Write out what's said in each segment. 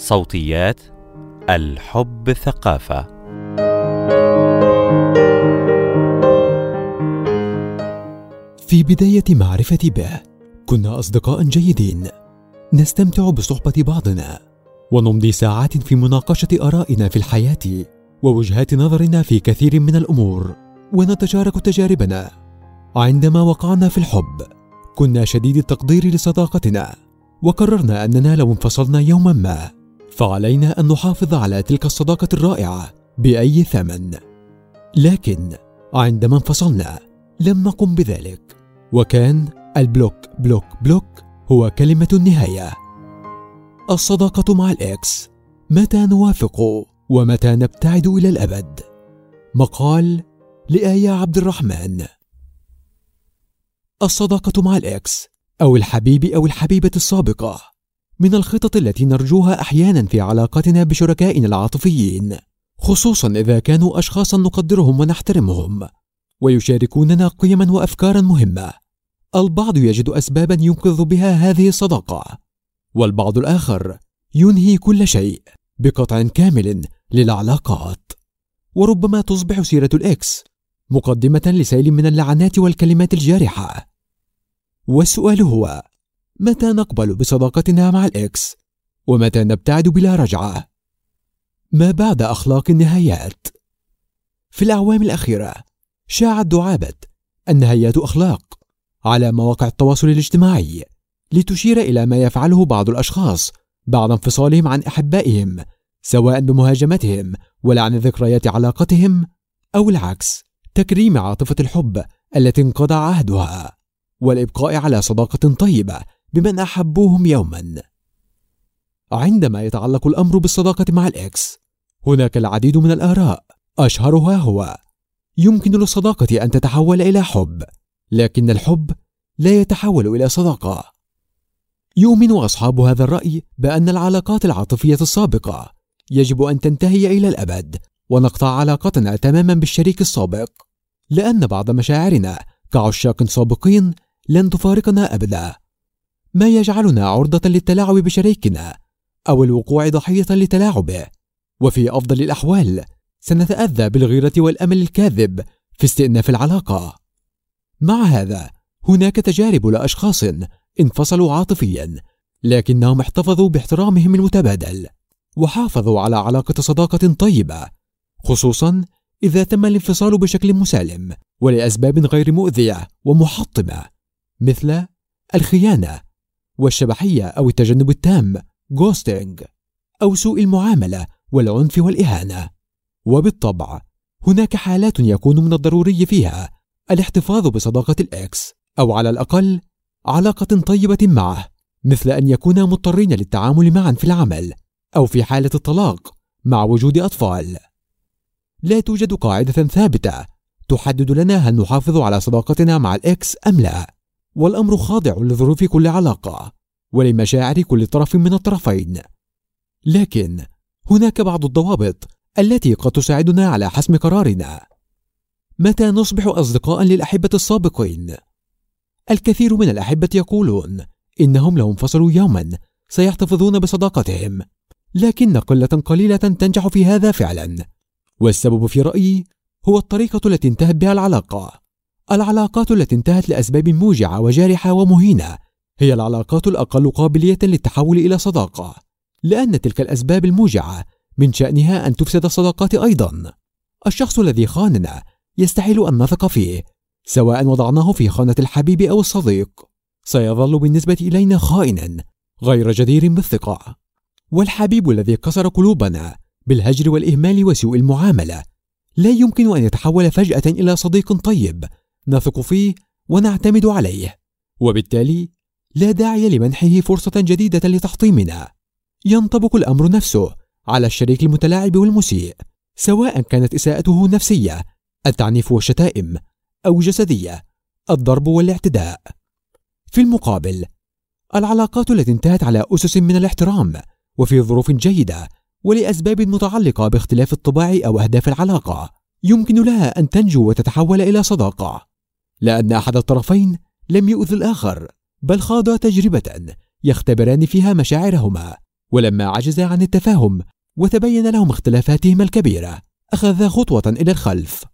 صوتيات الحب ثقافة. في بداية معرفتي به كنا أصدقاء جيدين. نستمتع بصحبة بعضنا ونمضي ساعات في مناقشة آرائنا في الحياة ووجهات نظرنا في كثير من الأمور ونتشارك تجاربنا. عندما وقعنا في الحب كنا شديد التقدير لصداقتنا. وقررنا أننا لو انفصلنا يوما ما. فعلينا أن نحافظ على تلك الصداقة الرائعة بأي ثمن. لكن عندما انفصلنا لم نقم بذلك. وكان ال block block block هو كلمة النهاية. الصداقة مع ال ex. متى نوافق؟ ومتى نبتعد إلى الأبد؟ مقال لآية عبد الرحمن. الصداقة مع الإكس. أو الحبيب أو الحبيبة السابقة من الخطط التي نرجوها أحيانا في علاقتنا بشركائنا العاطفيين خصوصا إذا كانوا أشخاصا نقدرهم ونحترمهم ويشاركوننا قيما وأفكارا مهمة. البعض يجد أسبابا ينقذ بها هذه الصداقة والبعض الآخر ينهي كل شيء بقطع كامل للعلاقات. وربما تصبح سيرة الإكس مقدمة لسيل من اللعنات والكلمات الجارحة. والسؤال هو متى نقبل بصداقتنا مع الإكس؟ ومتى نبتعد بلا رجعة؟ ما بعد أخلاق النهايات؟ في الأعوام الأخيرة شاعت دعابة النهايات أخلاق على مواقع التواصل الاجتماعي لتشير إلى ما يفعله بعض الأشخاص بعد انفصالهم عن أحبائهم سواء بمهاجمتهم ولعن ذكريات علاقتهم أو العكس تكريم عاطفة الحب التي انقضى عهدها. والإبقاء على صداقة طيبة بمن أحبوهم يوما. عندما يتعلق الأمر بالصداقة مع الإكس هناك العديد من الآراء. أشهرها هو يمكن للصداقة أن تتحول إلى حب لكن الحب لا يتحول إلى صداقة. يؤمن أصحاب هذا الرأي بأن العلاقات العاطفية السابقة يجب أن تنتهي إلى الأبد ونقطع علاقتنا تماما بالشريك السابق لأن بعض مشاعرنا كعشاق سابقين لن تفارقنا أبدا. ما يجعلنا عرضة للتلاعب بشريكنا أو الوقوع ضحية لتلاعبه. وفي أفضل الأحوال سنتأذى بالغيرة والأمل الكاذب في استئناف العلاقة. مع هذا هناك تجارب لأشخاص انفصلوا عاطفيا لكنهم احتفظوا باحترامهم المتبادل وحافظوا على علاقة صداقة طيبة خصوصا إذا تم الانفصال بشكل مسالم ولأسباب غير مؤذية ومحطمة. مثل الخيانة والشبحية أو التجنب التام غوستينج أو سوء المعاملة والعنف والإهانة. وبالطبع هناك حالات يكون من الضروري فيها الاحتفاظ بصداقة الإكس أو على الأقل علاقة طيبة معه مثل أن يكونا مضطرين للتعامل معا في العمل أو في حالة الطلاق مع وجود أطفال. لا توجد قاعدة ثابتة تحدد لنا هل نحافظ على صداقتنا مع الإكس أم لا. والأمر خاضع لظروف كل علاقة ولمشاعر كل طرف من الطرفين. لكن هناك بعض الضوابط التي قد تساعدنا على حسم قرارنا. متى نصبح أصدقاء للأحبة السابقين؟ الكثير من الأحبة يقولون إنهم لو انفصلوا يوما سيحتفظون بصداقتهم لكن قلة قليلة تنجح في هذا فعلا. والسبب في رأيي هو الطريقة التي انتهت بها العلاقة. العلاقات التي انتهت لأسباب موجعة وجارحة ومهينة. هي العلاقات الأقل قابلية للتحول إلى صداقة لأن تلك الأسباب الموجعة من شأنها أن تفسد الصداقات أيضا. الشخص الذي خاننا يستحيل أن نثق فيه سواء وضعناه في خانة الحبيب أو الصديق. سيظل بالنسبة إلينا خائنا غير جدير بالثقة. والحبيب الذي كسر قلوبنا بالهجر والإهمال وسوء المعاملة لا يمكن أن يتحول فجأة إلى صديق طيب. نثق فيه ونعتمد عليه. وبالتالي لا داعي لمنحه فرصة جديدة لتحطيمنا. ينطبق الأمر نفسه على الشريك المتلاعب والمسيء سواء كانت إساءته نفسية التعنيف والشتائم أو جسدية الضرب والاعتداء. في المقابل العلاقات التي انتهت على أسس من الاحترام وفي ظروف جيدة ولأسباب متعلقة باختلاف الطباع أو أهداف العلاقة يمكن لها أن تنجو وتتحول إلى صداقة. لأن أحد الطرفين لم يؤذي الآخر بل خاض تجربة يختبران فيها مشاعرهما ولما عجزا عن التفاهم وتبين لهم اختلافاتهما الكبيرة أخذا خطوة إلى الخلف.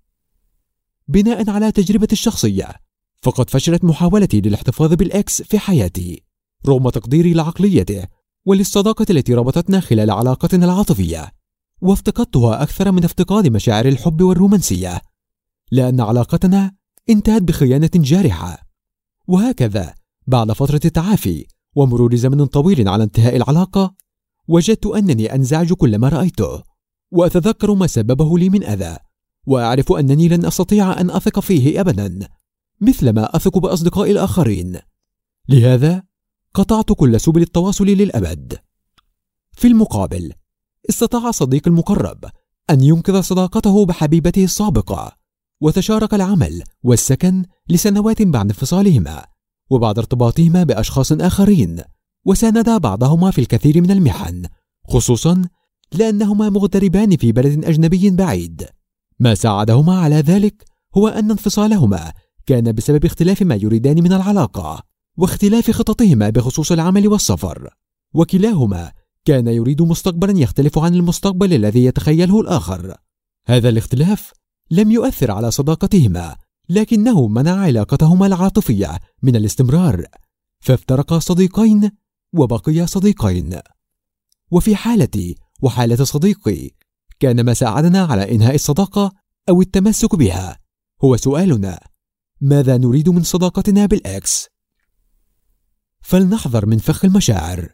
بناء على تجربتي الشخصية فقد فشلت محاولتي للاحتفاظ بالإكس في حياتي رغم تقديري لعقليته وللصداقة التي ربطتنا خلال علاقتنا العاطفية وافتقدتها أكثر من افتقاد مشاعر الحب والرومانسية لأن علاقتنا انتهت بخيانة جارحة. وهكذا بعد فترة التعافي ومرور زمن طويل على انتهاء العلاقة وجدت أنني أنزعج كلما رأيته وأتذكر ما سببه لي من أذى وأعرف أنني لن أستطيع أن أثق فيه أبدا مثلما أثق بأصدقائي الآخرين. لهذا قطعت كل سبل التواصل للأبد. في المقابل استطاع صديقي المقرب أن ينقذ صداقته بحبيبته السابقة وتشارك العمل والسكن لسنوات بعد انفصالهما وبعد ارتباطهما بأشخاص آخرين وساندا بعضهما في الكثير من المحن خصوصا لأنهما مغتربان في بلد أجنبي بعيد. ما ساعدهما على ذلك هو أن انفصالهما كان بسبب اختلاف ما يريدان من العلاقة واختلاف خططهما بخصوص العمل والسفر. وكلاهما كان يريد مستقبلا يختلف عن المستقبل الذي يتخيله الآخر. هذا الاختلاف لم يؤثر على صداقتهما لكنه منع علاقتهما العاطفية من الاستمرار. فافترقا صديقين وبقيا صديقين. وفي حالتي وحالة صديقي كان ما ساعدنا على إنهاء الصداقة أو التمسك بها. هو سؤالنا ماذا نريد من صداقتنا بالإكس؟ فلنحذر من فخ المشاعر.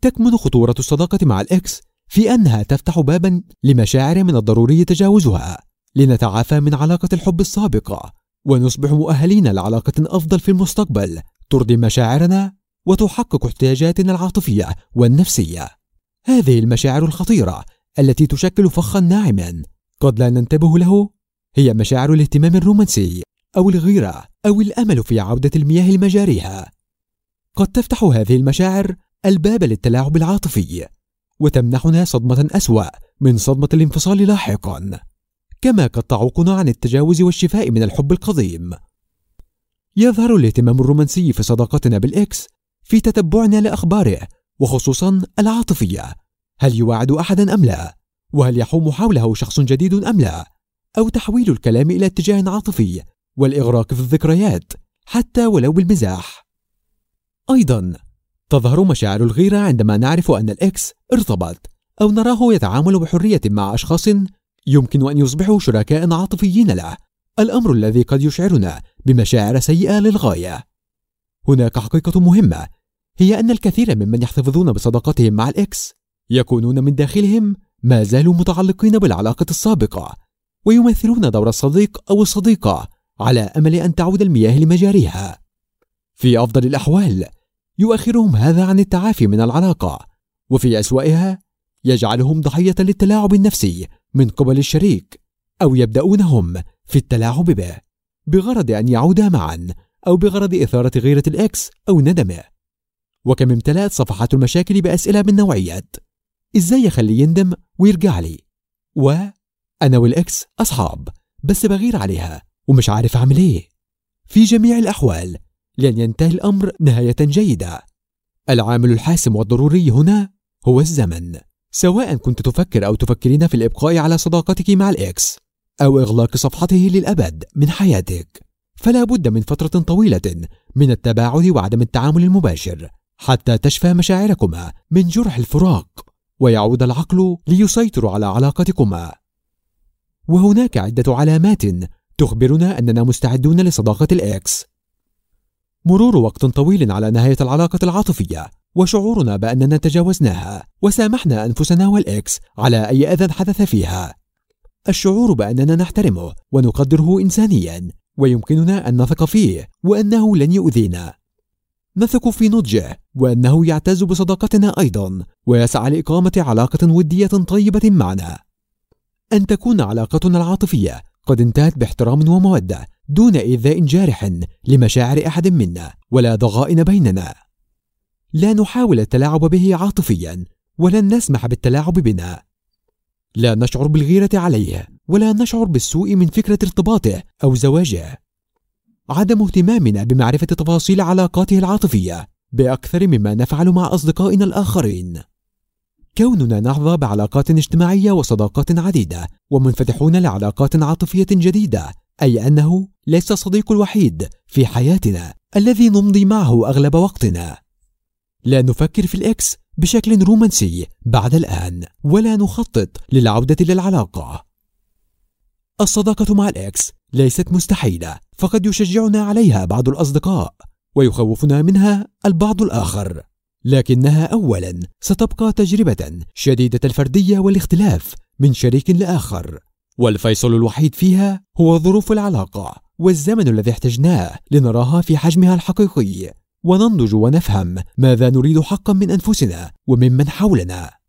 تكمن خطورة الصداقة مع الإكس في أنها تفتح بابا لمشاعر من الضروري تجاوزها لنتعافى من علاقة الحب السابقة ونصبح مؤهلين لعلاقة أفضل في المستقبل ترضي مشاعرنا وتحقق احتياجاتنا العاطفية والنفسية. هذه المشاعر الخطيرة التي تشكل فخا ناعما قد لا ننتبه له هي مشاعر الاهتمام الرومانسي أو الغيرة أو الأمل في عودة المياه لمجاريها قد تفتح هذه المشاعر الباب للتلاعب العاطفي وتمنحنا صدمة أسوأ من صدمة الانفصال لاحقا. كما قد تعوقنا عن التجاوز والشفاء من الحب القديم يظهر الاهتمام الرومانسي في صداقتنا بالإكس في تتبعنا لأخباره وخصوصا العاطفية هل يواعد أحدا أم لا؟ وهل يحوم حوله شخص جديد أم لا؟ أو تحويل الكلام إلى اتجاه عاطفي والإغراق في الذكريات حتى ولو بالمزاح أيضا تظهر مشاعر الغيرة عندما نعرف أن الإكس ارتبط أو نراه يتعامل بحرية مع أشخاص يمكن أن يصبحوا شركاء عاطفيين له. الأمر الذي قد يشعرنا بمشاعر سيئة للغاية. هناك حقيقة مهمة هي أن الكثير ممن يحتفظون بصداقتهم مع الإكس يكونون من داخلهم ما زالوا متعلقين بالعلاقة السابقة ويمثلون دور الصديق أو الصديقة على أمل أن تعود المياه لمجاريها. في أفضل الأحوال يؤخرهم هذا عن التعافي من العلاقة وفي أسوأها يجعلهم ضحية للتلاعب النفسي من قبل الشريك أو يبدأونهم في التلاعب به بغرض أن يعودا معا أو بغرض إثارة غيرة ال ex أو ندمه. وكم امتلأت صفحات المشاكل بأسئلة من نوعية إزاي أخليه يندم ويرجع لي؟ و أنا وال ex أصحاب بس بغير عليها ومش عارف أعمل إيه. في جميع الأحوال لن ينتهي الأمر نهاية جيدة. العامل الحاسم والضروري هنا هو الزمن. سواء كنت تفكر أو تفكرين في الإبقاء على صداقتك مع ال ex أو إغلاق صفحته للأبد من حياتك. فلا بد من فترة طويلة من التباعد وعدم التعامل المباشر حتى تشفى مشاعركما من جرح الفراق ويعود العقل ليسيطر على علاقتكما. وهناك عدة علامات تخبرنا أننا مستعدون لصداقة الإكس. مرور وقت طويل على نهاية العلاقة العاطفية. وشعورنا بأننا تجاوزناها وسامحنا أنفسنا والإكس على أي أذى حدث فيها. الشعور بأننا نحترمه ونقدره إنسانيا ويمكننا أن نثق فيه وأنه لن يؤذينا. نثق في نضجه وأنه يعتز بصداقتنا أيضا ويسعى لإقامة علاقة ودية طيبة معنا. أن تكون علاقتنا العاطفية قد انتهت باحترام ومودة دون إيذاء جارح لمشاعر أحد منا ولا ضغائن بيننا. لا نحاول التلاعب به عاطفيا ولن نسمح بالتلاعب بنا. لا نشعر بالغيرة عليه ولا نشعر بالسوء من فكرة ارتباطه أو زواجه. عدم اهتمامنا بمعرفة تفاصيل علاقاته العاطفية بأكثر مما نفعل مع أصدقائنا الآخرين. كوننا نحظى بعلاقات اجتماعية وصداقات عديدة ومنفتحون لعلاقات عاطفية جديدة أي أنه ليس الصديق الوحيد في حياتنا الذي نمضي معه أغلب وقتنا. لا نفكر في الإكس بشكل رومانسي بعد الآن ولا نخطط للعودة للعلاقة. الصداقة مع الإكس ليست مستحيلة فقد يشجعنا عليها بعض الأصدقاء ويخوفنا منها البعض الآخر. لكنها اولا ستبقى تجربة شديدة الفردية والاختلاف من شريك لآخر والفيصل الوحيد فيها هو ظروف العلاقة والزمن الذي احتجناه لنراها في حجمها الحقيقي. وننضج ونفهم ماذا نريد حقا من أنفسنا وممن حولنا.